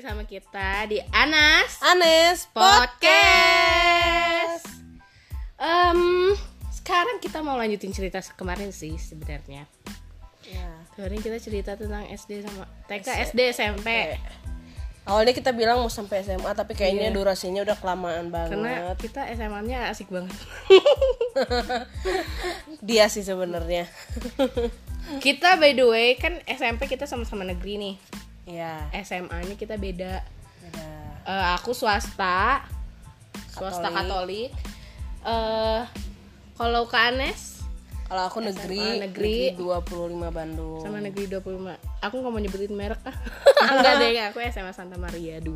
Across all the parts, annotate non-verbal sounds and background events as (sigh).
lagi sama kita di Anas Anes Podcast. Em, sekarang kita mau lanjutin cerita kemarin sih sebenarnya. Ya. Kemarin kita cerita tentang SD sama TK, SD, SMP. Awalnya kita bilang mau sampai SMA tapi kayaknya Iya. durasinya udah kelamaan banget. Karena kita SMA-nya asik banget. (laughs) Dia sih sebenarnya. kita by the way kan SMP kita sama-sama negeri nih. Iya. SMA-nya kita beda. Beda. Eh, aku swasta, swasta Katolik. Katolik. Eh, kalau ke Anes Kalau aku negeri, negeri. 25 Bandung. sama negeri 25 aku nggak mau nyebutin merek ah (laughs) enggak deh aku SMA Santa Maria 2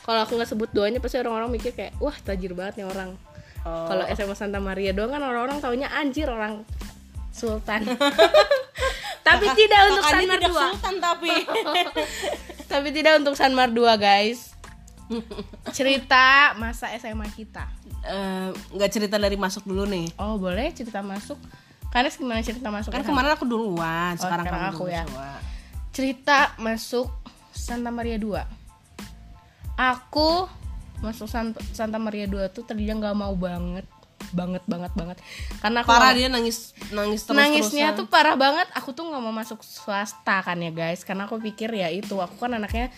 kalau aku nggak sebut doanya pasti orang-orang mikir kayak wah tajir banget nih orang Oh. kalau SMA Santa Maria doang kan orang-orang taunya anjir orang sultan (laughs) (laughs) tapi tidak untuk Sanmar tidak 2 sultan tapi. tapi tidak untuk Sanmar 2 guys cerita masa SMA kita Eh, nggak cerita dari masuk dulu nih. oh boleh cerita masuk karena gimana cerita masuk Kan SMA? kemarin aku duluan, sekarang sekarang kamu aku dulu ya. Sua. cerita masuk Santa Maria 2 aku masuk San- Santa Maria 2 tuh tadinya nggak mau banget banget banget banget. Karena aku Parah dia nangis nangis terus nangisnya tuh parah banget. Aku tuh nggak mau masuk swasta kan ya guys. Karena aku pikir ya itu aku kan anaknya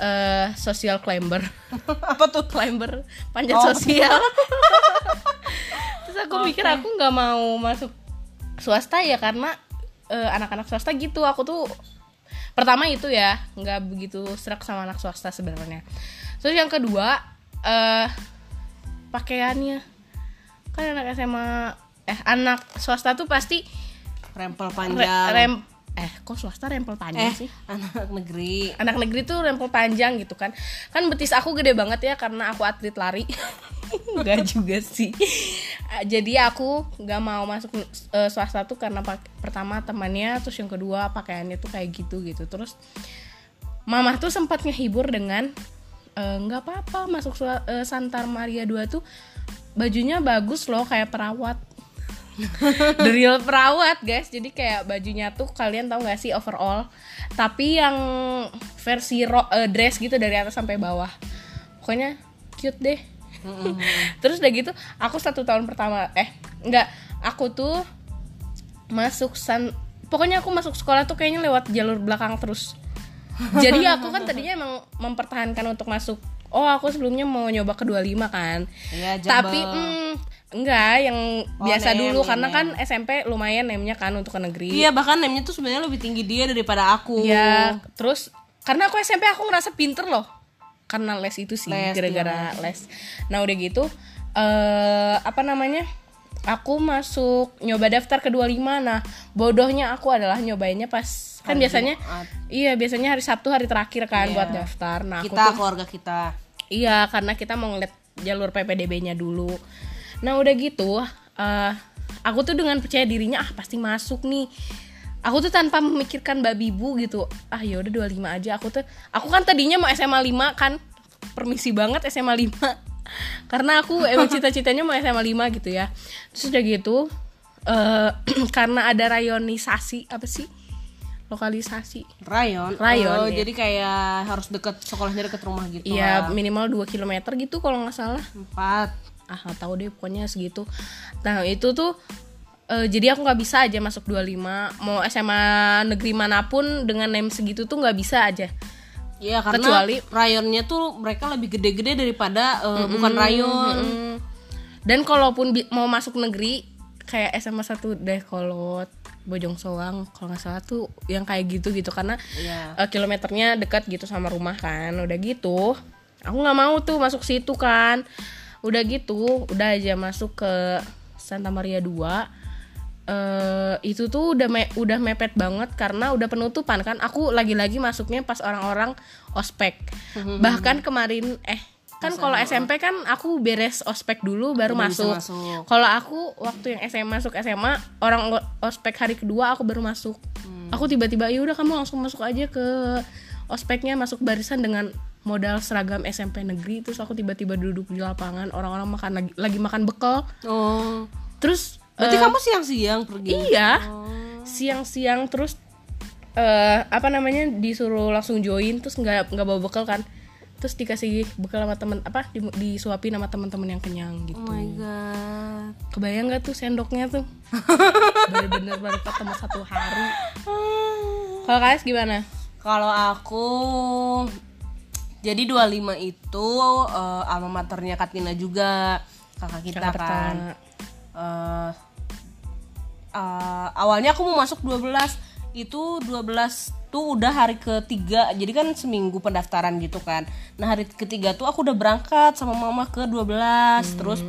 eh social climber. (laughs) Apa tuh? climber panjat Oh. sosial. (laughs) Terus aku pikir aku nggak mau masuk swasta ya karena eh, anak-anak swasta gitu. Aku tuh pertama itu ya nggak begitu serak sama anak swasta sebenarnya. Terus yang kedua eh pakaiannya kan anak SMA eh anak swasta tuh pasti Rempel re- panjang. rem eh kok swasta rempel panjang eh, sih? anak negeri. anak negeri tuh rempel panjang gitu kan. Kan betis aku gede banget ya karena aku atlet lari. (laughs) Enggak juga sih. Eh, jadi aku nggak mau masuk eh, swasta tuh karena pak- pertama temannya terus yang kedua pakaiannya tuh kayak gitu gitu. Terus mama tuh sempat ngehibur dengan eh, nggak apa-apa masuk eh, Santar Maria 2 tuh bajunya bagus loh kayak perawat. (laughs) The real perawat guys. Jadi kayak bajunya tuh kalian tahu gak sih overall? Tapi yang versi ro- eh, dress gitu dari atas sampai bawah. Pokoknya cute deh. (laughs) Terus udah gitu aku satu tahun pertama eh enggak aku tuh masuk san pokoknya aku masuk sekolah tuh kayaknya lewat jalur belakang terus. Jadi aku kan tadinya emang mempertahankan untuk masuk oh aku sebelumnya mau nyoba ke 25 kan. Iya, tapi mm, enggak yang biasa nem, dulu. Nem, karena kan SMP lumayan nemnya kan untuk ke negeri. Iya, bahkan namanya tuh sebenarnya lebih tinggi dia daripada aku. ya terus karena aku SMP aku ngerasa pinter loh. Karena les itu sih Les, gara-gara les. Nah udah gitu eh apa namanya aku masuk nyoba daftar ke 25 nah bodohnya aku adalah nyobainnya pas kan Hari biasanya Jumat. iya biasanya hari Sabtu hari terakhir kan Iya. buat daftar nah aku Kita tuh keluarga kita. Iya, karena kita mau ngeliat jalur PPDB-nya dulu. Nah, udah gitu, eh aku tuh dengan percaya dirinya ah pasti masuk nih. Aku tuh tanpa memikirkan babi bu gitu. Ah, ya udah 25 aja. Aku tuh aku kan tadinya mau SMA 5 kan. Permisi banget SMA 5. Karena aku emang (laughs) cita-citanya mau SMA 5 gitu ya. Terus udah gitu eh (clears throat) karena ada rayonisasi apa sih? Lokalisasi. Rayon. Rayon, Oh, iya. jadi kayak harus deket sekolahnya deket rumah gitu. Iya, lah. minimal 2 km gitu kalau nggak salah. Empat. ah nggak tahu deh pokoknya segitu nah itu tuh eh, jadi aku nggak bisa aja masuk 25 mau SMA negeri mana pun dengan name segitu tuh nggak bisa aja Iya, karena Kecuali- rayonnya tuh mereka lebih gede-gede daripada eh, bukan rayon. Mm. dan kalaupun mau masuk negeri kayak SMA 1 deh kolot Bojong Soang kalau nggak salah tuh yang kayak gitu gitu karena Iya. eh, kilometernya dekat gitu sama rumah kan udah gitu aku nggak mau tuh masuk situ kan udah gitu udah aja masuk ke Santa Maria 2 eh itu tuh udah me- udah mepet banget karena udah penutupan kan aku lagi-lagi masuknya pas orang-orang ospek bahkan kemarin eh kan kalau SMP kan aku beres ospek dulu baru bisa masuk. masuk. Kalau aku waktu yang SMA masuk SMA orang ospek hari kedua aku baru masuk. Aku tiba-tiba ya udah kamu langsung masuk aja ke ospeknya masuk barisan dengan modal seragam SMP negeri terus aku tiba-tiba duduk di lapangan orang-orang makan lagi, lagi makan bekal Oh. terus Berarti eh, kamu siang-siang pergi. iya. Siang-siang terus eh apa namanya disuruh langsung join terus nggak nggak bawa bekal kan. Terus dikasih bekal sama temen apa di, disuapin sama teman-teman yang kenyang gitu. Oh my god. kebayang nggak tuh sendoknya tuh? (laughs) Bener-bener baru ketemu satu hari. Kalau kalian gimana? Kalau aku jadi 25 itu eh, alma maternya Katina juga kakak kita Kakak kan. Eh, eh, awalnya aku mau masuk 12 itu 12 tuh udah hari ketiga. Jadi kan seminggu pendaftaran gitu kan. Nah hari ketiga tuh aku udah berangkat sama mama ke 12 terus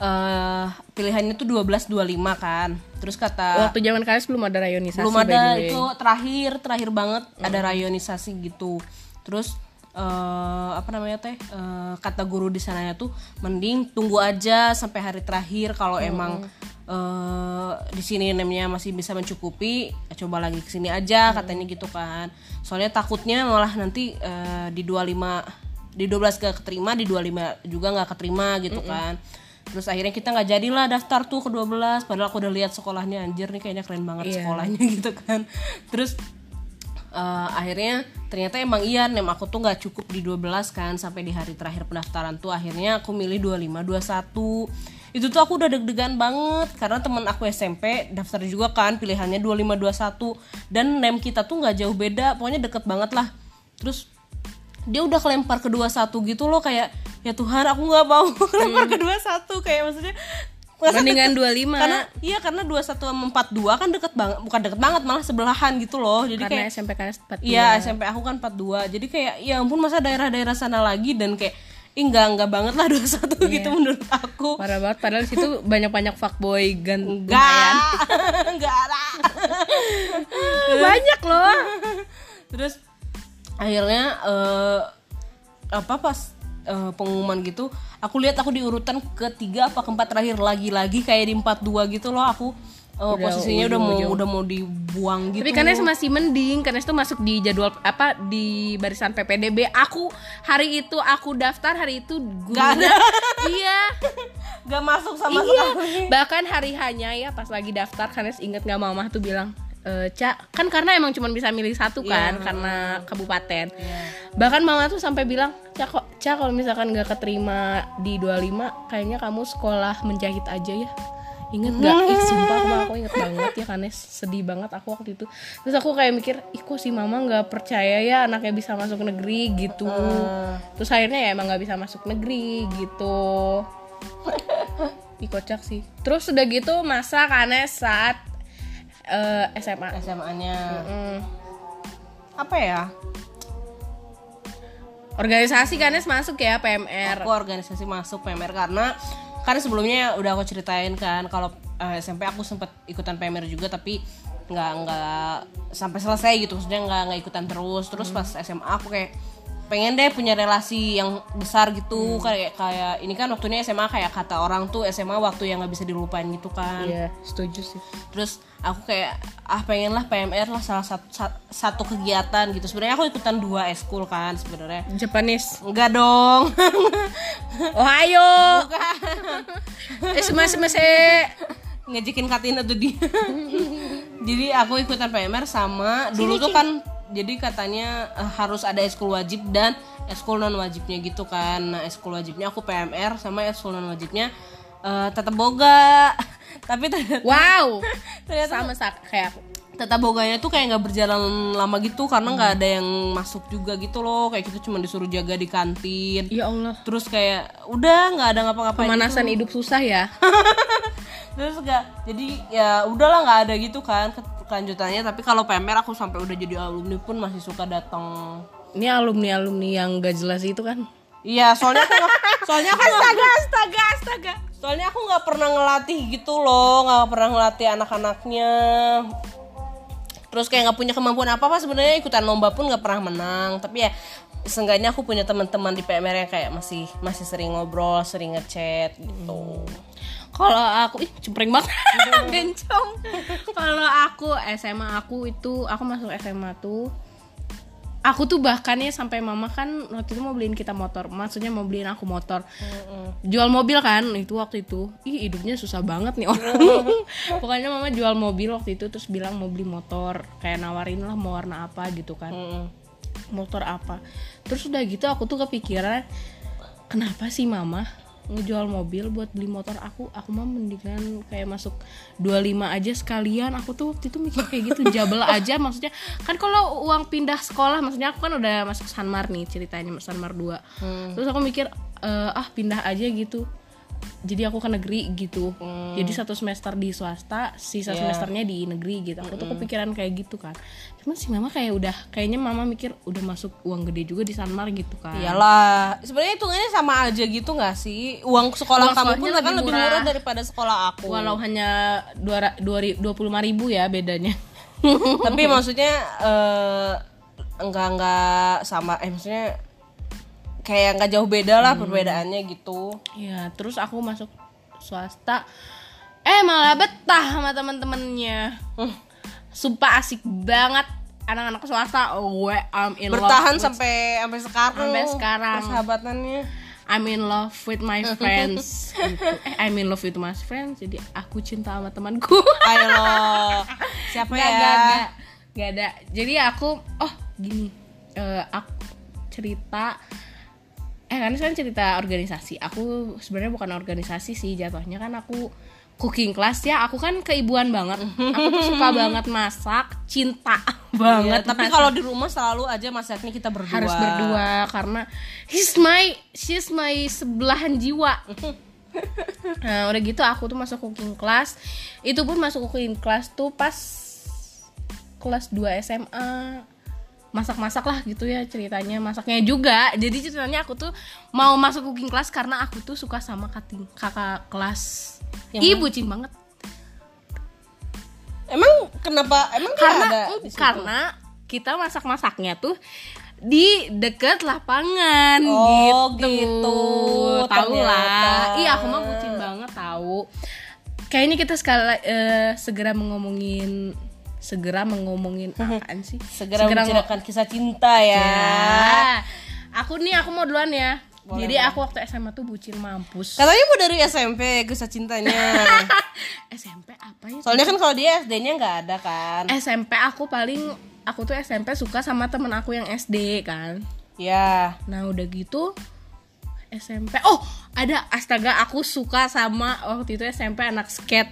eh pilihannya tuh 12 25 kan. Terus kata waktu zaman kalian belum ada rayonisasi belum ada itu terakhir terakhir banget ada rayonisasi gitu. Terus eh apa namanya teh eh, kata guru di sananya tuh mending tunggu aja sampai hari terakhir kalau emang eh di sini namanya masih bisa mencukupi coba lagi ke sini aja katanya gitu kan. Soalnya takutnya malah nanti eh, di 25 di 12 gak keterima di 25 juga nggak keterima gitu kan. Terus akhirnya kita nggak jadilah daftar tuh ke 12 padahal aku udah lihat sekolahnya anjir nih kayaknya keren banget Iya. sekolahnya (laughs) gitu kan. Terus eh, akhirnya ternyata emang iya nem aku tuh nggak cukup di 12 kan sampai di hari terakhir pendaftaran tuh akhirnya aku milih 25 21 itu tuh aku udah deg-degan banget karena temen aku SMP daftar juga kan pilihannya 25 21 dan nem kita tuh nggak jauh beda pokoknya deket banget lah. Terus dia udah kelempar ke 21 gitu loh kayak ya Tuhan aku nggak mau (laughs) kelempar ke 21 kayak maksudnya Mendingan deket- 25. karena iya karena 21 sama 42 kan deket banget bukan deket banget malah sebelahan gitu loh. Jadi karena kayak SMP kalian 42 Iya SMP aku kan 42 Jadi kayak ya ampun masa daerah-daerah sana lagi? Dan kayak Ih enggak, enggak banget lah (laughs) 21 gitu menurut aku. Parah banget padahal di situ banyak-banyak fuckboy gan Enggak Enggak (laughs) ada. (laughs) Banyak loh. Terus akhirnya eh Apa pas eh, pengumuman gitu Aku lihat aku di urutan ketiga apa keempat terakhir Lagi-lagi kayak di 42 gitu loh Aku eh, posisinya udah mau udah mau dibuang gitu. tapi karena masih mending karena itu masuk di jadwal apa di barisan PPDB aku hari itu aku daftar hari itu gurunya (laughs) iya. Gak masuk sama iya. sekali. Bahkan hari hanya ya pas lagi daftar karena inget nggak mama tuh bilang e, cak kan karena emang cuma bisa milih satu kan karena kabupaten. Bahkan mama tuh sampai bilang cak kok cak kalau misalkan nggak keterima di 25 kayaknya kamu sekolah menjahit aja ya inget gak? Ih sumpah aku, aku inget banget ya kan sedih banget aku waktu itu. Terus aku kayak mikir ih kok si mama nggak percaya ya anaknya bisa masuk negeri? Gitu. Terus akhirnya ya emang nggak bisa masuk negeri gitu. Ih kocak sih. Terus udah gitu masa Kanes saat eh, SMA SMA-nya Hmm. Apa ya? Organisasi Kanes masuk ya PMR aku organisasi masuk PMR karena karena sebelumnya udah aku ceritain kan kalau eh, SMP aku sempat ikutan PMR juga tapi nggak nggak sampai selesai gitu maksudnya nggak nggak ikutan terus. Terus pas SMA aku kayak pengen deh punya relasi yang besar gitu. Kayak kayak ini kan waktunya SMA kayak kata orang tuh SMA waktu yang nggak bisa dilupain gitu kan. Iya setuju sih. Terus aku kayak ah pengen lah PMR lah salah satu sa- satu kegiatan gitu. Sebenarnya aku ikutan dua eskul kan sebenarnya. Japanese. Enggak dong. (laughs) Ohio Bukan. (laughs) Eh semase semase ngejekin Katina tuh dia. (laughs) Jadi aku ikutan PMR sama dulu tuh kan jadi katanya eh, harus ada eskul wajib dan eskul non wajibnya gitu kan. Nah eskul wajibnya aku PMR sama eskul non wajibnya eh, tetap boga. (laughs) Tapi ternyata, Wow. (laughs) ternyata Sama sa- kayak aku. tetap boganya tuh kayak nggak berjalan lama gitu karena nggak ada yang masuk juga gitu loh. Kayak kita cuma disuruh jaga di kantin. Ya Allah. Terus kayak udah nggak ada ngapa-ngapain Pemanasan hidup susah ya. (laughs) Terus enggak jadi ya udahlah nggak ada gitu kan kelanjutannya tapi kalau PMR aku sampai udah jadi alumni pun masih suka datang Ini alumni-alumni yang gak jelas itu kan? Iya soalnya aku (laughs) soalnya aku Astaga astaga astaga. soalnya aku nggak pernah ngelatih gitu loh nggak pernah ngelatih anak-anaknya. Terus kayak nggak punya kemampuan apa apa sebenarnya ikutan lomba pun nggak pernah menang. Tapi ya seenggaknya aku punya teman-teman di PMR yang kayak masih masih sering ngobrol sering ngechat gitu Kalau aku ih cempreng banget. (laughs) Bencong. Kalau aku SMA aku itu aku masuk SMA tuh aku tuh bahkan ya sampai mama kan waktu itu mau beliin kita motor. Maksudnya mau beliin aku motor. Jual mobil kan itu waktu itu. Ih hidupnya susah banget nih orang. (laughs) Pokoknya mama jual mobil waktu itu terus bilang mau beli motor. Kayak nawarin lah mau warna apa gitu kan. Mm-mm. motor apa. Terus udah gitu aku tuh kepikiran kenapa sih mama ngejual mobil buat beli motor aku aku mah mendingan kayak masuk 25 aja sekalian. Aku tuh waktu itu mikir kayak gitu (laughs) jabel aja maksudnya kan kalau uang pindah sekolah maksudnya aku kan udah masuk Sanmar nih ceritanya Sanmar 2 terus aku mikir eh, ah pindah aja gitu jadi aku ke negeri gitu jadi satu semester di swasta sisa Iya. semesternya di negeri gitu aku tuh kepikiran kayak gitu kan cuman si mama kayak udah kayaknya mama mikir udah masuk uang gede juga di Sanmar gitu kan Iyalah, sebenarnya hitungannya sama aja gitu nggak sih? Uang sekolah Uang kamu pun sekolahnya kan lebih lebih murah. murah daripada sekolah aku. walau hanya dua dua puluh lima ribu ya bedanya Tapi maksudnya eh, enggak enggak sama eh maksudnya kayak nggak jauh beda lah perbedaannya gitu. ya terus aku masuk swasta eh malah betah sama temen-temennya Hmm. sumpah asik banget anak-anak swasta oh, I'm in love Bertahan with- sampai sampai sekarang. Sampai sekarang. Persahabatannya. I'm in love with my (laughs) friends gitu. eh I'm in love with my friends jadi aku cinta sama temanku Ayo lo. (laughs) Siapa Nggak, ya? nggak, nggak. Nggak ada jadi aku oh gini eh, aku cerita eh kan sekarang cerita organisasi. Aku sebenarnya bukan organisasi sih jatuhnya kan aku cooking class ya. Aku kan keibuan banget. Aku tuh suka (laughs) banget masak cinta (laughs) Iya, banget tapi masak. kalau di rumah selalu aja masaknya kita berdua. harus berdua karena he's my she's my sebelahan jiwa. (laughs) Nah udah gitu aku tuh masuk cooking class. Itu pun masuk cooking class tuh pas kelas 2 SMA masak-masak lah gitu ya ceritanya masaknya juga. Jadi ceritanya aku tuh mau masuk cooking class karena aku tuh suka sama kating kakak kelas. Yang ih bucin banget. Emang kenapa? Emang karena ada di situ? karena kita masak-masaknya tuh di deket lapangan Oh, gitu, gitu, tahu lah. Iya aku mah bucin banget tahu. Kayaknya kita sekali eh, segera mengomongin segera mengomongin apaan sih segera, ngo- menceritakan kisah cinta ya. Ya. aku nih aku mau duluan ya jadi aku waktu SMA tuh bucin mampus Katanya mau dari SMP kisah cintanya. (laughs) SMP apa ya Soalnya kan kalau dia SD-nya nggak ada kan. SMP aku paling aku tuh SMP suka sama temen aku yang SD kan Ya. Nah udah gitu SMP Oh ada astaga aku suka sama waktu itu SMP anak skate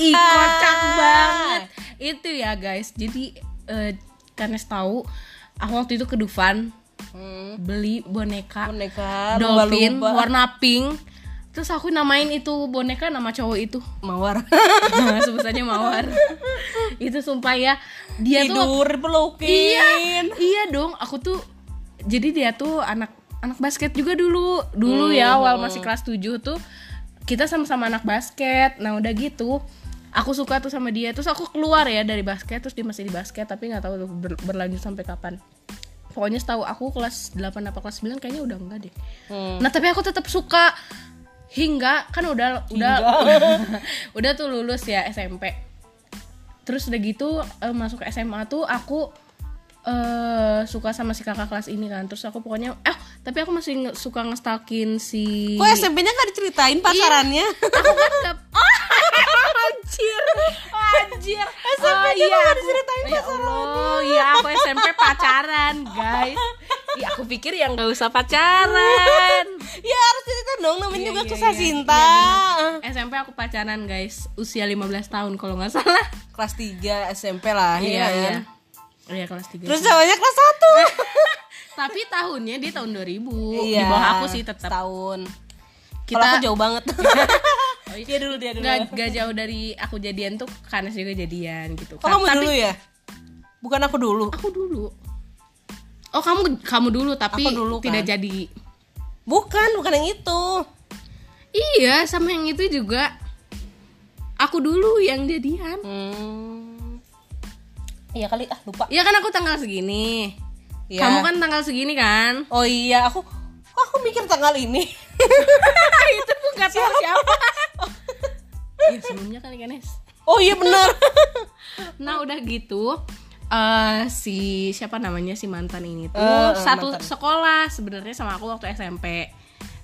Ih Ah. kocak banget Itu ya guys Jadi eh Kanes tahu Aku waktu itu ke Dufan Hmm. Beli boneka Boneka Dolphin lumba-lumba. warna pink Terus aku namain itu boneka nama cowok itu mawar. (laughs) Sebut saja Mawar Itu sumpah ya Dia tuh Tidur pelukin. Iya, iya dong. Aku tuh jadi dia tuh anak anak basket juga dulu. Dulu ya awal masih kelas 7 tuh kita sama-sama anak basket. Nah, udah gitu aku suka tuh sama dia. Terus aku keluar ya dari basket terus dia masih di basket tapi nggak tahu tuh ber- berlanjut sampai kapan. Pokoknya setahu aku kelas 8 apa kelas 9 kayaknya udah enggak deh. Hmm. Nah, tapi aku tetap suka hingga kan udah udah (laughs) udah tuh lulus ya SMP. Terus udah gitu eh, masuk SMA tuh aku eh suka sama si kakak kelas ini kan. Terus aku pokoknya eh tapi aku masih nge- suka ngestalkin si Kok SMP-nya nggak diceritain pacarannya? aku kan oh, (laughs) anjir anjir oh iya aku, ya Allah iya aku SMP pacaran guys Iya aku pikir yang nggak usah pacaran (laughs) ya harus cerita dong namanya juga iya, kisah iya. cinta. SMP aku pacaran guys usia 15 tahun kalau nggak salah Kelas 3 SMP lah iya ya iya kan? Iya kelas 3 Terus cowoknya kelas 1 (laughs) tapi tahunnya dia tahun 2000 di Iya, bawah aku sih tetap Tahun. kita Kalau aku jauh banget. (laughs) Oh, iya. dia dulu dia dulu. Gak, gak jauh dari aku jadian tuh Kanes juga jadian gitu Oh, kamu Tapi dulu ya? Bukan aku dulu. aku dulu oh kamu kamu dulu tapi Aku dulu, tidak kan. jadi Bukan, bukan yang itu. iya sama yang itu juga aku dulu yang jadian Hmm. Iya kali ah lupa. Iya kan aku tanggal segini Iya. kamu kan tanggal segini kan Oh iya, aku aku mikir tanggal ini. (laughs) itu tuh gak tahu siapa Iya (laughs) sebelumnya kan Kanes Oh iya benar. (laughs) Nah udah gitu eh si siapa namanya si mantan ini tuh eh, satu mantan. sekolah sebenarnya sama aku waktu SMP.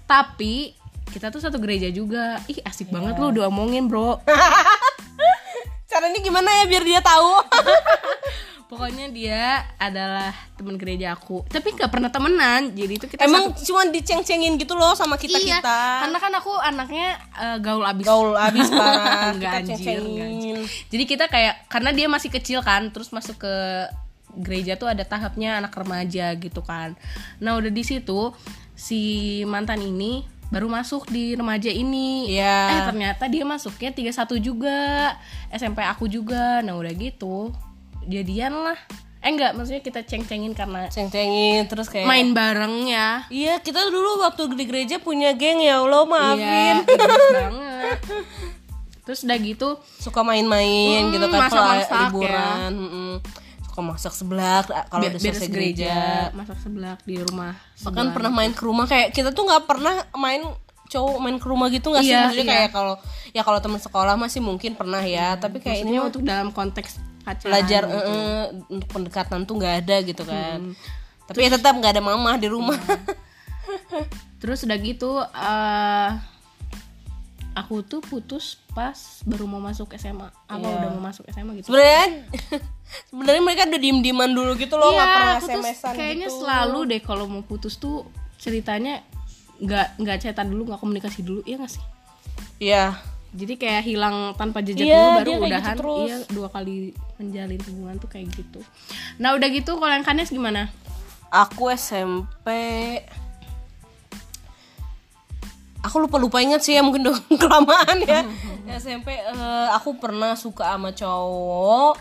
Tapi kita tuh satu gereja juga. Ih asik Iya. banget lu diomongin bro. Caranya gimana ya biar dia tahu? (laughs) pokoknya dia adalah teman gereja aku tapi nggak pernah temenan jadi itu kita Emang satu- cuma diceng-cengin gitu loh sama kita iya karena kan aku anaknya eh, gaul abis Gaul abis (laughs) parah. Enggak kita anjir, ceng-cengin. enggak anjir. Jadi kita kayak karena dia masih kecil kan, terus masuk ke gereja tuh ada tahapnya anak remaja gitu kan. Nah, udah di situ si mantan ini baru masuk di remaja ini. Iya. Eh, ternyata dia masuknya 31 juga. SMP aku juga. Nah, udah gitu. Jadian lah. Eh enggak, maksudnya kita ceng-cengin karena Ceng-cengin terus kayak main barengnya. Iya, kita dulu waktu di gereja punya geng ya Allah maafin. Iya, (laughs) banget. Terus udah gitu Suka main-main Mm, gitu kan kalau masak-masak liburan. mm-mm. Suka masak seblak kalau Be- udah beres selesai gereja, gereja. masak seblak di rumah. Bahkan pernah main ke rumah kayak kita tuh nggak pernah main cowok main ke rumah gitu nggak sih Iya, maksudnya iya. kayak kalau ya kalau teman sekolah masih mungkin pernah ya tapi kayak ini untuk dalam konteks pacaran. belajar gitu. eh, untuk pendekatan tuh nggak ada gitu kan tapi ya tetap nggak ada mama di rumah (laughs) Terus udah gitu eh aku tuh putus pas baru mau masuk SMA. Apa Iya. udah mau masuk SMA gitu. sebenarnya (laughs) sebenarnya mereka udah diem dieman dulu gitu loh nggak pernah Iya, aku tuh SMS-an kayaknya gitu selalu deh kalau mau putus tuh ceritanya nggak nggak chatan dulu, nggak komunikasi dulu, iya gak sih? iya Jadi kayak hilang tanpa jejak Iya, dulu baru gitu udahan. terus. iya, dua kali menjalin hubungan tuh kayak gitu. Nah, udah gitu kalau yang Kanes gimana? aku SMP aku lupa lupa ingat sih ya mungkin udah (laughs) kelamaan ya. SMP eh, aku pernah suka sama cowok.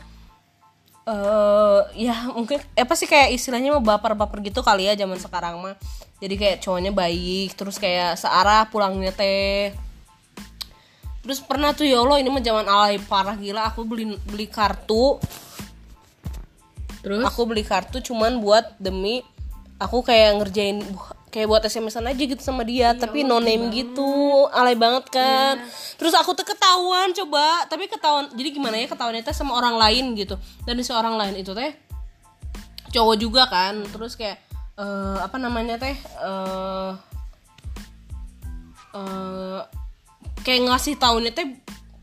Eh ya mungkin apa sih kayak istilahnya mau baper-baper gitu kali ya zaman sekarang mah. Jadi kayak cowoknya baik terus kayak searah pulangnya teh. Terus pernah tuh ya Allah ini mah zaman alay parah gila aku beli beli kartu. Terus? Aku beli kartu cuman buat demi aku kayak ngerjain kayak buat SMS-an aja gitu sama dia tapi no name gitu alay banget kan. Terus aku tuh ketahuan coba tapi ketahuan jadi gimana ya ketahuannya teh sama orang lain gitu. Dan si orang lain itu teh cowok juga kan. Terus kayak eh, apa namanya teh eh eh, kayak ngasih tahunya teh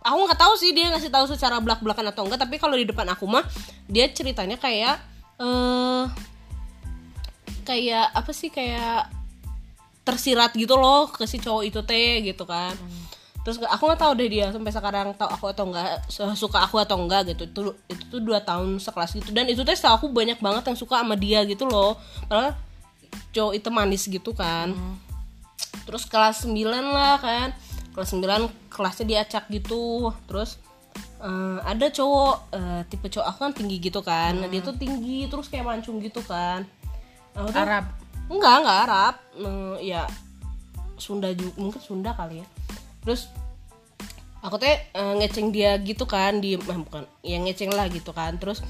aku nggak tahu sih dia ngasih tahu secara belak belakan atau enggak tapi kalau di depan aku mah dia ceritanya kayak eh kayak apa sih kayak tersirat gitu loh ke si cowok itu teh gitu kan. Terus aku nggak tahu deh dia sampai sekarang tahu aku atau enggak su- suka aku atau enggak gitu. Itu itu tuh dua tahun sekelas gitu. Dan itu teh aku banyak banget yang suka sama dia gitu loh. Padahal cowok itu manis gitu kan. Terus kelas 9 lah kan. Kelas 9 kelasnya diacak gitu. Terus eh, ada cowok eh, tipe cowok aku kan tinggi gitu kan. Nah, dia tuh tinggi terus kayak mancung gitu kan. Aku tuh- Arab. Enggak enggak Arab. Eh, ya Sunda juga mungkin Sunda kali ya. Terus aku teh eh, ngeceng dia gitu kan di eh, bukan ya ngeceng lah gitu kan. Terus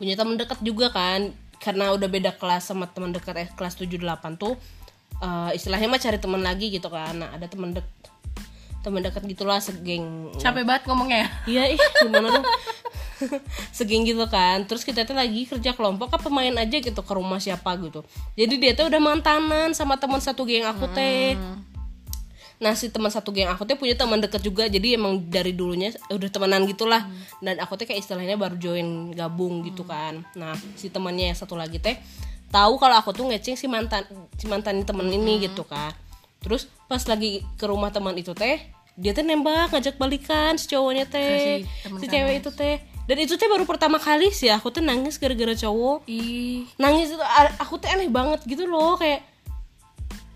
punya teman dekat juga kan. Karena udah beda kelas sama teman dekat eh, kelas 7 8 tuh eh, istilahnya mah cari teman lagi gitu kan. Nah ada teman dek teman dekat gitulah segeng. Capek banget ngomongnya. Iya ih gimana dong (laughs) (laughs) Segeng gitu kan. Terus kita tuh lagi kerja kelompok apa main aja gitu ke rumah siapa? gitu. Jadi dia tuh udah mantanan sama teman satu geng aku teh. Nah si teman satu geng aku teh punya teman deket juga Jadi emang dari dulunya udah temenan gitulah. Dan aku teh kayak istilahnya baru join gabung gitu kan. Nah si temannya yang satu lagi teh tahu kalau aku tuh ngeceng si mantan si mantan temen ini gitu kan. Terus pas lagi ke rumah teman itu teh dia teh nembak ngajak balikan si cowoknya teh Si si cewek itu teh dan itu teh baru pertama kali sih aku tuh nangis gara-gara cowok. Ih, nangis itu aku tuh aneh banget gitu loh kayak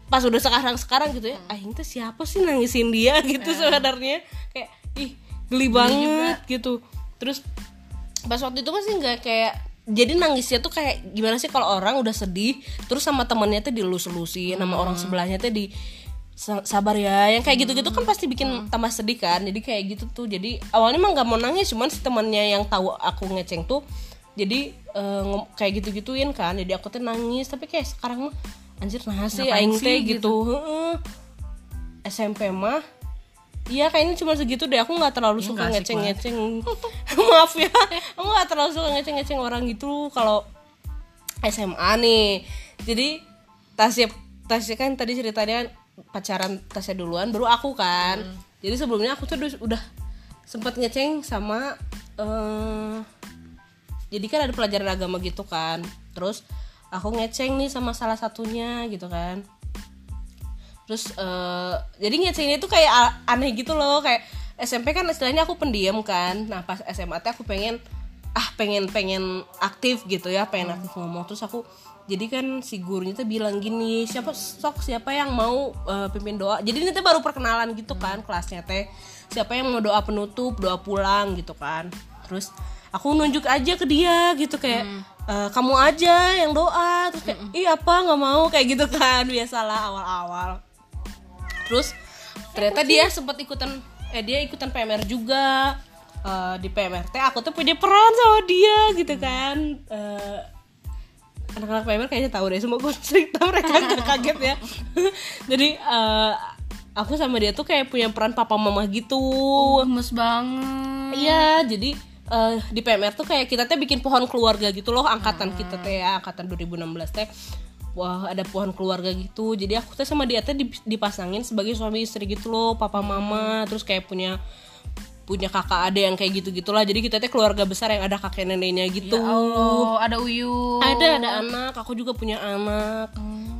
pas udah sekarang sekarang gitu ya aing tuh siapa sih nangisin dia? (laughs) gitu sebenarnya. Kayak ih geli banget gitu. Terus pas waktu itu masih nggak kayak jadi nangisnya tuh kayak gimana sih kalau orang udah sedih terus sama temennya tuh dilus-lusin sama orang sebelahnya tuh di "Sa- sabar ya. Yang kayak gitu-gitu kan pasti bikin tambah sedih kan. Jadi kayak gitu tuh. Jadi awalnya mah nggak mau nangis cuman si temennya yang tahu aku ngeceng tuh jadi ngom- kayak gitu-gituin kan. Jadi aku tuh nangis tapi kayak sekarang mah anjir nah sih aing teh gitu, Heeh. SMP mah Iya kayaknya cuma segitu deh. Aku nggak terlalu Ya, suka ngeceng-ngeceng (laughs) maaf ya. Aku nggak terlalu suka ngeceng-ngeceng orang gitu. Kalau SMA nih. Jadi Tasya Tasya kan tadi ceritanya pacaran Tasya duluan baru aku kan. Jadi sebelumnya aku tuh udah- sempat ngeceng sama eh jadi kan ada pelajaran agama gitu kan. Terus aku ngeceng nih sama salah satunya gitu kan. Terus eh, jadi ngecengnya itu kayak aneh gitu loh kayak SMP kan istilahnya aku pendiam kan. Nah pas SMA teh aku pengen ah pengen pengen aktif gitu ya pengen aktif ngomong. Terus aku jadi kan si gurunya tuh bilang gini siapa sok siapa yang mau eh, pimpin doa? Jadi ini tuh baru perkenalan gitu kan kelasnya teh. Siapa yang mau doa penutup doa pulang gitu kan. Terus aku nunjuk aja ke dia gitu kayak "Eh, kamu aja yang doa. Terus kayak ih apa nggak mau? Kayak gitu kan (laughs) biasalah awal-awal. Terus ternyata dia sempat ikutan eh dia ikutan PMR juga Eh, di PMRT aku tuh punya peran sama dia gitu kan. Eh, anak-anak PMR kayaknya tahu deh semoga (laughs) cerita mereka gak (laughs) kaget ya. (laughs) Jadi eh, aku sama dia tuh kayak punya peran papa mama gitu. Gemes banget. Iya, jadi eh, di PMR tuh kayak kita teh bikin pohon keluarga gitu loh angkatan kita teh ya, angkatan 2016 teh. Wah, ada pohon keluarga gitu. Jadi aku teh sama dia teh dip- dipasangin sebagai suami istri gitu loh, papa mama, terus kayak punya punya kakak ada yang kayak gitu gitulah. Jadi kita teh keluarga besar yang ada kakek neneknya gitu. oh ada uyu Ada ada anak, aku juga punya anak.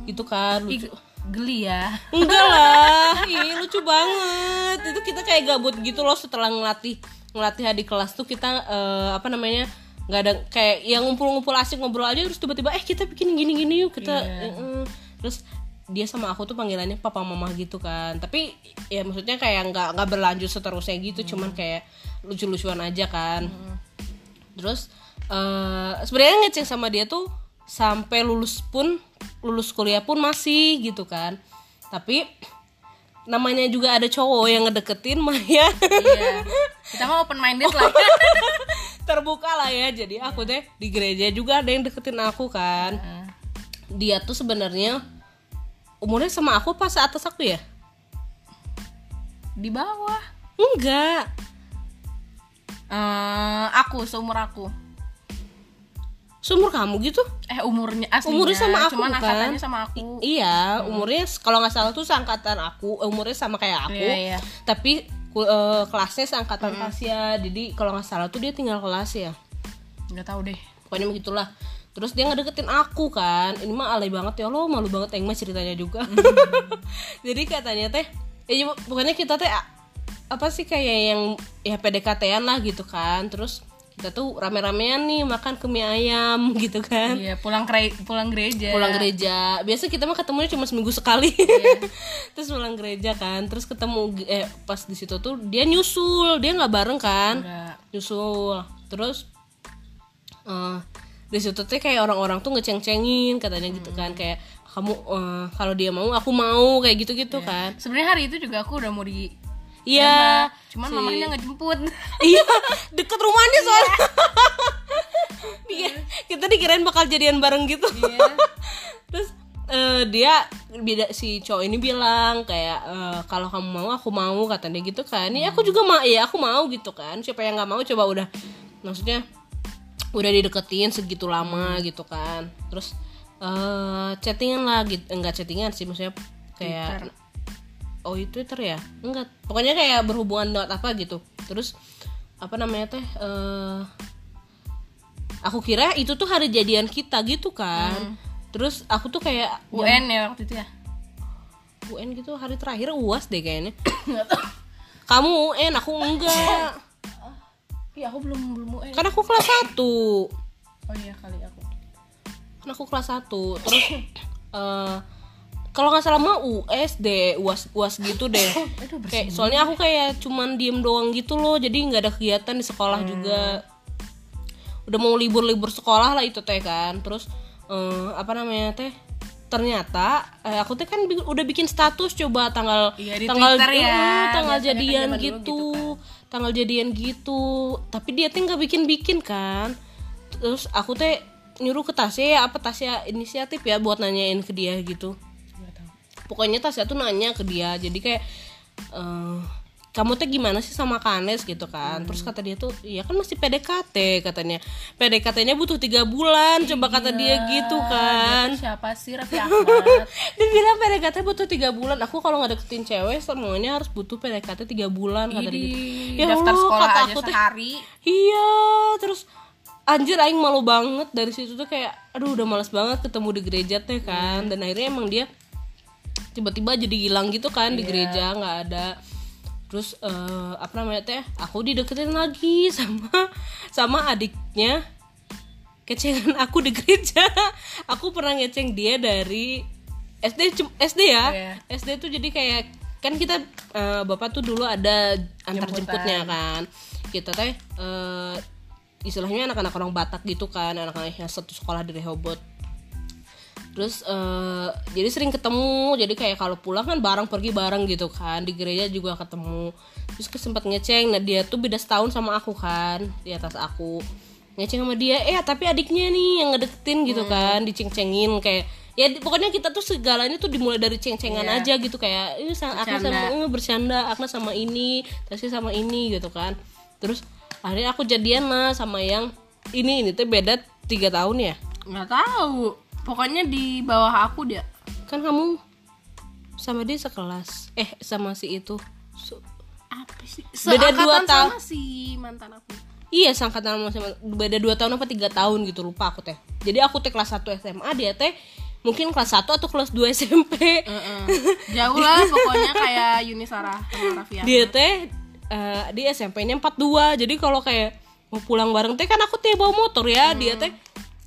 Gitu kan. Ih, Lucu. geli ya Enggak (laughs) lah, ih lucu banget. Itu kita kayak gabut gitu loh setelah ngelatih ngelatih di kelas tuh kita eh, apa namanya nggak ada kayak yang ngumpul-ngumpul asik ngobrol aja terus tiba-tiba eh kita bikin gini-gini yuk kita eh, eh. terus dia sama aku tuh panggilannya papa mama gitu kan. Tapi ya maksudnya kayak nggak nggak berlanjut seterusnya gitu cuman kayak lucu-lucuan aja kan. Terus eh sebenarnya ngeceng sama dia tuh sampai lulus pun lulus kuliah pun masih gitu kan. Tapi namanya juga ada cowok yang ngedeketin Maya. Iya. Kita mah open minded lah. (laughs) Terbuka lah ya. Jadi aku deh di gereja juga ada yang deketin aku kan. Dia tuh sebenarnya umurnya sama aku pas atas aku ya? Di bawah. Enggak. Eh, aku seumur aku. Seumur kamu gitu? Eh umurnya aslinya. Umurnya sama aku cuman kan angkatannya sama aku. I- iya umurnya kalau nggak salah tuh seangkatan aku eh, umurnya sama kayak aku. Iya, iya. tapi eh, kelasnya seangkatan Tasya jadi kalau nggak salah tuh dia tinggal kelas ya. Nggak tahu deh. Pokoknya begitulah terus dia ngedeketin aku kan. Ini mah alay banget ya lo malu banget yang mah ceritanya juga. (laughs) Jadi katanya teh ya pokoknya kita teh apa sih kayak yang ya PDKT-an lah gitu kan. Terus kita tuh rame-ramean nih makan ke mie ayam (laughs) gitu kan. Iya pulang kere pulang gereja. Pulang gereja. Biasa kita mah ketemunya cuma seminggu sekali. (laughs) Terus pulang gereja kan. Terus ketemu eh pas di situ tuh dia nyusul. Dia nggak bareng kan? Nggak. nyusul. Terus eh di situ tuh kayak orang-orang tuh ngeceng-cengin katanya gitu kan kayak kamu eh, kalau dia mau aku mau kayak gitu-gitu kan. Sebenarnya hari itu juga aku udah mau di iya cuman si- mamanya nggak jemput. (laughs) Iya deket rumahnya soalnya. (laughs) Dikira- kita dikirain bakal jadian bareng gitu. Iya. (laughs) terus eh, dia beda si cowok ini bilang kayak eh, kalau kamu mau aku mau katanya gitu kan. Ya aku juga mau ya aku mau gitu kan. Siapa yang nggak mau coba udah. Maksudnya udah dideketin segitu lama gitu kan. Terus eh chattingan lah gitu enggak chattingan sih maksudnya kayak oh itu Twitter ya? Enggak. Pokoknya kayak berhubungan dengan apa gitu. Terus apa namanya teh eh aku kira itu tuh hari jadian kita gitu kan. Terus aku tuh kayak UN ya waktu itu ya? UN gitu hari terakhir uas deh kayaknya. (coughs) Kamu UN aku enggak (coughs) iya aku belum belum UN kan aku kelas 1 oh iya kali aku. Kan aku kelas 1 terus (coughs) eh kalau nggak salah mah US deh uas uas gitu (coughs) deh. Aduh, kayak soalnya aku kayak cuman diem doang gitu loh. Jadi nggak ada kegiatan di sekolah juga. Udah mau libur-libur sekolah lah itu teh kan. Terus eh, apa namanya teh? Ternyata eh, aku teh kan udah bikin status coba tanggal Iya, di tanggal Twitter ya. tanggal Biasanya kan jadian gitu, gitu tanggal jadian gitu. Tapi dia teh nggak bikin bikin kan. Terus aku teh nyuruh ke Tasya ya apa Tasya inisiatif ya buat nanyain ke dia gitu. Tahu. pokoknya Tasya tuh nanya ke dia. Jadi kayak eh, kamu teh gimana sih sama Kanes gitu kan? Terus kata dia tuh iya kan masih PDKT katanya. PDKT-nya butuh tiga bulan coba kata dia gitu kan. Dia tuh siapa sih? Raffi Ahmad. (laughs) Dia bilang PDKT butuh tiga bulan. Aku kalau nggak deketin cewek semuanya harus butuh PDKT tiga bulan kata dia di gitu. Ya daftar Allah, sekolah kata aja aku sehari. Iya terus anjir aing malu banget. Dari situ tuh kayak aduh udah males banget ketemu di gereja teh kan. Dan akhirnya emang dia tiba-tiba jadi hilang gitu kan di gereja nggak ada terus eh, apa namanya teh aku dideketin lagi (laughs) sama sama adiknya. Kecengan aku di gereja. (laughs) Aku pernah ngeceng dia dari SD SD ya. Iya. SD tuh jadi kayak kan kita eh, bapak tuh dulu ada antar Jemputan. jemputnya kan. Kita teh eh, istilahnya anak-anak orang Batak gitu kan anak-anak yang satu sekolah di Rehoboth terus eh, jadi sering ketemu. Jadi kayak kalau pulang kan bareng pergi bareng gitu kan. Di gereja juga ketemu. Terus sempat ngeceng. Nah dia tuh beda setahun sama aku kan di atas aku. Ngeceng sama dia eh tapi adiknya nih yang ngedeketin gitu kan. Diceng-cengin kayak ya pokoknya kita tuh segalanya tuh dimulai dari ceng-cengan Iya. aja gitu. Kayak ini sang Agnes sama eh, bercanda. Agnes sama ini Tasya sama ini gitu kan. Terus akhirnya aku jadian lah sama yang ini. Ini tuh beda tiga tahun ya? Nggak tahu pokoknya di bawah aku dia. Kan kamu sama dia sekelas. Eh sama si itu. Su- apa sih? Beda dua Seangkatan tahun. sama si mantan aku. Iya sangkatan sama sama beda dua tahun apa tiga tahun gitu lupa aku teh. Jadi aku teh kelas 1 SMA dia teh mungkin kelas 1 atau kelas 2 SMP jauh lah pokoknya kayak Yunisara sama Raffi dia teh eh, di SMP-nya 42 jadi kalau kayak mau pulang bareng teh kan aku teh bawa motor ya. Dia teh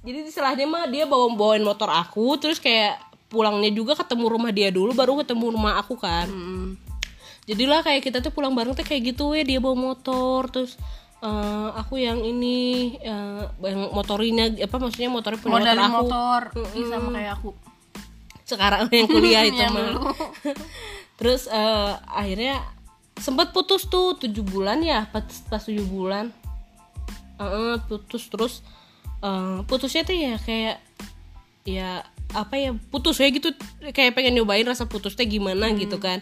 jadi istilahnya mah dia bawa bawain motor aku terus kayak pulangnya juga ketemu rumah dia dulu baru ketemu rumah aku kan. Mm. jadilah kayak kita tuh pulang bareng tuh kayak gitu ya dia bawa motor terus eh, aku yang ini eh, yang motorinya apa maksudnya motornya punya motor aku. motor. Ih, sama kayak aku. Sekarang yang kuliah (laughs) itu mah. (laughs) terus eh, akhirnya sempat putus tuh tujuh bulan ya pas pas tujuh bulan. Eh, putus terus eh, putusnya tuh ya kayak ya apa ya putus ya gitu. Kayak pengen nyobain rasa putusnya gimana gitu kan.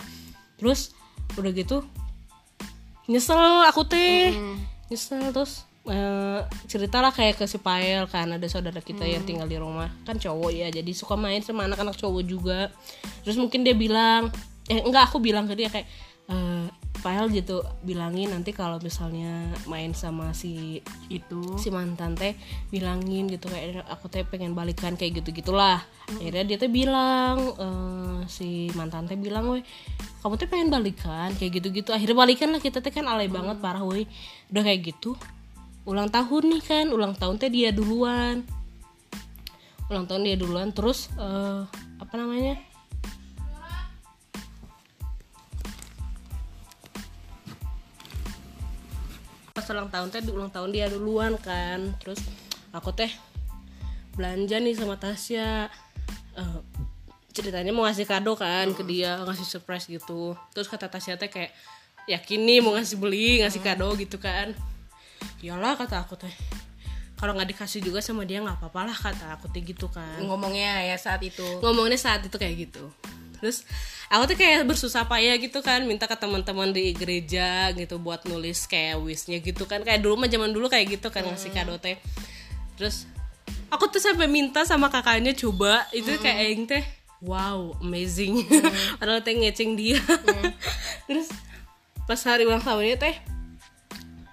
Terus udah gitu nyesel aku teh. Nyesel terus eh, ceritalah kayak ke si Pael kan ada saudara kita yang tinggal di rumah. Kan cowok ya jadi suka main sama anak-anak cowok juga. Terus mungkin dia bilang eh enggak aku bilang ke dia kayak eh Pael gitu bilangin nanti kalau misalnya main sama si itu. si mantan teh bilangin gitu kayak aku teh pengen balikan kayak gitu gitulah akhirnya dia teh bilang eh, si mantan teh bilang weh kamu teh pengen balikan kayak gitu gitu akhirnya balikan lah kita teh kan alay banget parah weh udah kayak gitu ulang tahun nih kan ulang tahun teh dia duluan. Ulang tahun dia duluan terus eh, apa namanya ulang tahun teh ulang tahun dia duluan kan. Terus aku teh belanja nih sama Tasya. Eh, ceritanya mau ngasih kado kan ke dia ngasih surprise gitu. Terus kata Tasya teh kayak yakin nih mau ngasih beli ngasih kado gitu kan. Iyalah kata aku teh. Kalau nggak dikasih juga sama dia nggak apa-apa lah kata aku teh gitu kan. Ngomongnya ya saat itu. Ngomongnya saat itu kayak gitu terus aku tuh kayak bersusah payah gitu kan minta ke teman-teman di gereja gitu buat nulis kayak wishnya gitu kan. Kayak dulu mah zaman dulu kayak gitu kan ngasih kado teh terus aku tuh sampai minta sama kakaknya coba. Itu kayak yang teh wow amazing. (laughs) Padahal teh ngeceng dia. (laughs) Terus pas hari ulang tahunnya teh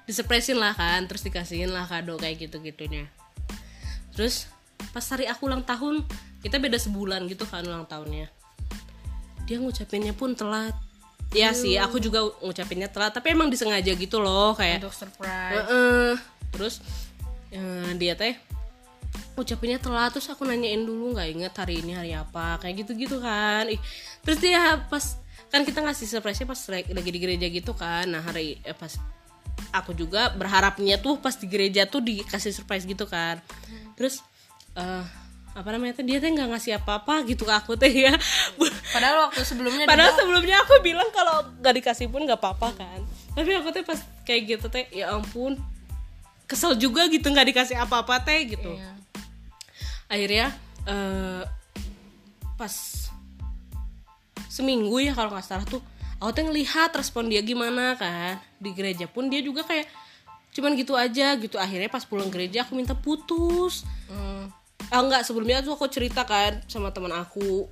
disurprisein lah kan terus dikasihin lah kado kayak gitu gitunya terus pas hari aku ulang tahun kita beda sebulan gitu kan ulang tahunnya dia ngucapinnya pun telat. Ya sih aku juga ngucapinnya telat tapi emang disengaja gitu loh kayak untuk surprise. Heeh. terus eh, dia teh ucapinnya telat terus aku nanyain dulu nggak inget hari ini hari apa? Kayak gitu gitu kan. Ih, terus dia pas kan kita ngasih surprise pas lagi, di gereja gitu kan. Nah hari eh, pas aku juga berharapnya tuh pas di gereja tuh dikasih surprise gitu kan. Terus eh, apa namanya tuh dia teh nggak ngasih apa-apa gitu ke aku teh ya (laughs) padahal waktu sebelumnya Padahal dia sebelumnya aku bilang kalau nggak dikasih pun nggak apa-apa kan. Tapi aku teh pas kayak gitu teh ya ampun kesel juga gitu nggak dikasih apa-apa teh gitu. Iya. Akhirnya eh, pas seminggu ya kalau nggak salah tuh aku tuh ngelihat respon dia gimana kan di gereja pun dia juga kayak cuman gitu aja gitu akhirnya pas pulang gereja aku minta putus Hmm. Ah enggak sebelumnya tuh aku cerita kan sama teman aku.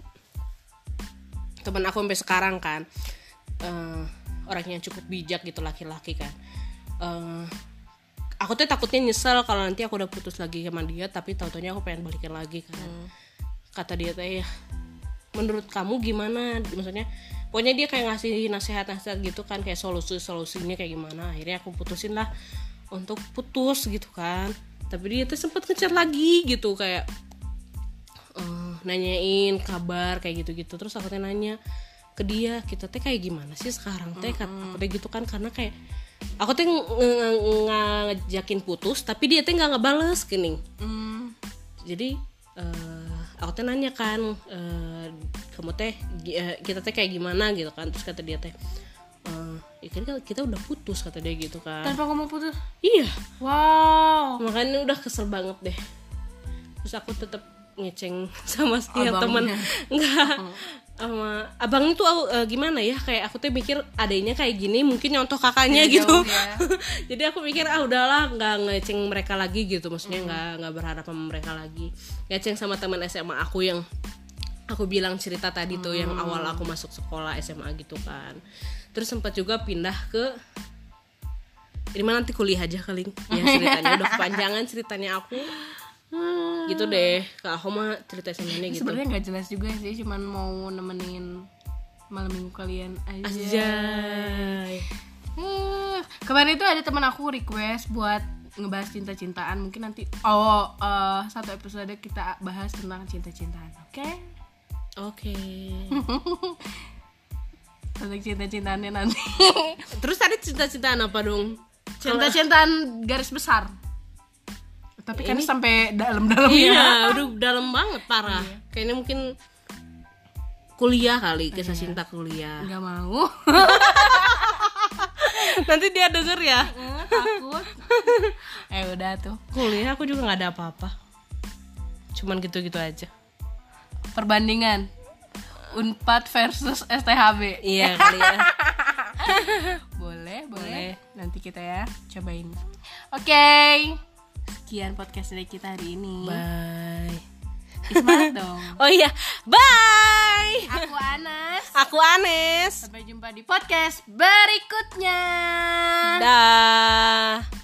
Teman aku sampai sekarang kan. Eh orang yang cukup bijak gitu laki-laki kan. Eh, aku tuh takutnya nyesel kalau nanti aku udah putus lagi sama dia tapi tau taunya aku pengen balikin lagi kan. Kata dia teh ya menurut kamu gimana? Maksudnya pokoknya dia kayak ngasih nasihat-nasihat gitu kan kayak solusi solusinya kayak gimana. Akhirnya aku putusin lah untuk putus gitu kan. Tapi dia tuh sempet ngechat lagi gitu kayak eh, nanyain kabar kayak gitu-gitu. Terus aku teh nanya ke dia kita teh kayak gimana sih sekarang teh? Kat- aku teh gitu kan karena kayak aku teh ngajakin putus tapi dia teh nggak ngebales gini. Hmm. jadi eh, aku teh nanya kan eh, kamu teh eh, kita teh kayak gimana? Gitu kan. Terus kata dia teh eh, ya kan kita udah putus kata dia gitu kan. Tanpa kamu putus? Iya. Wow. Makanya udah kesel banget deh. Terus aku tetap ngeceng (laughs) sama setiap teman (laughs) enggak. Sama abang itu eh, gimana ya? Kayak aku tuh mikir adanya kayak gini mungkin nyontoh kakaknya Iya, gitu. ya. (laughs) jadi aku mikir ah udahlah nggak ngeceng mereka lagi gitu. Maksudnya Hmm. nggak nggak berharap sama mereka lagi. Ngeceng sama teman SMA aku yang aku bilang cerita tadi tuh yang Hmm. awal aku masuk sekolah SMA gitu kan terus sempat juga pindah ke ini mah nanti kuliah aja kali. Ya (laughs) ceritanya. Udah kepanjangan ceritanya aku. Gitu deh. Kak aku mah cerita semuanya gitu. Sebenarnya nggak jelas juga sih cuman mau nemenin malam minggu kalian aja. Ajay. Hmm, kemarin itu ada teman aku request buat ngebahas cinta-cintaan. Mungkin nanti oh eh, satu episode kita bahas tentang cinta-cintaan oke? Oke (laughs) tentang cinta-cintaannya nanti. (laughs) Terus tadi cita-citaan apa dong? Cinta-cintaan garis besar. Tapi kan sampai dalam-dalam ya iya (laughs) udah dalam banget parah. Kayaknya mungkin kuliah kali kisah cinta kuliah. Nggak mau. (laughs) Nanti dia denger ya. Eh, takut. Eh udah tuh. Kuliah aku juga nggak ada apa-apa. Cuman gitu-gitu aja. Perbandingan Unpad versus STHB iya (laughs) kali ya. Boleh, boleh. Boleh. nanti kita ya cobain. Oke. Sekian podcast dari kita hari ini. Bye. Semangat dong. (laughs) Oh iya. Bye. Aku Anas. Aku Anes. Sampai jumpa di podcast berikutnya. Dah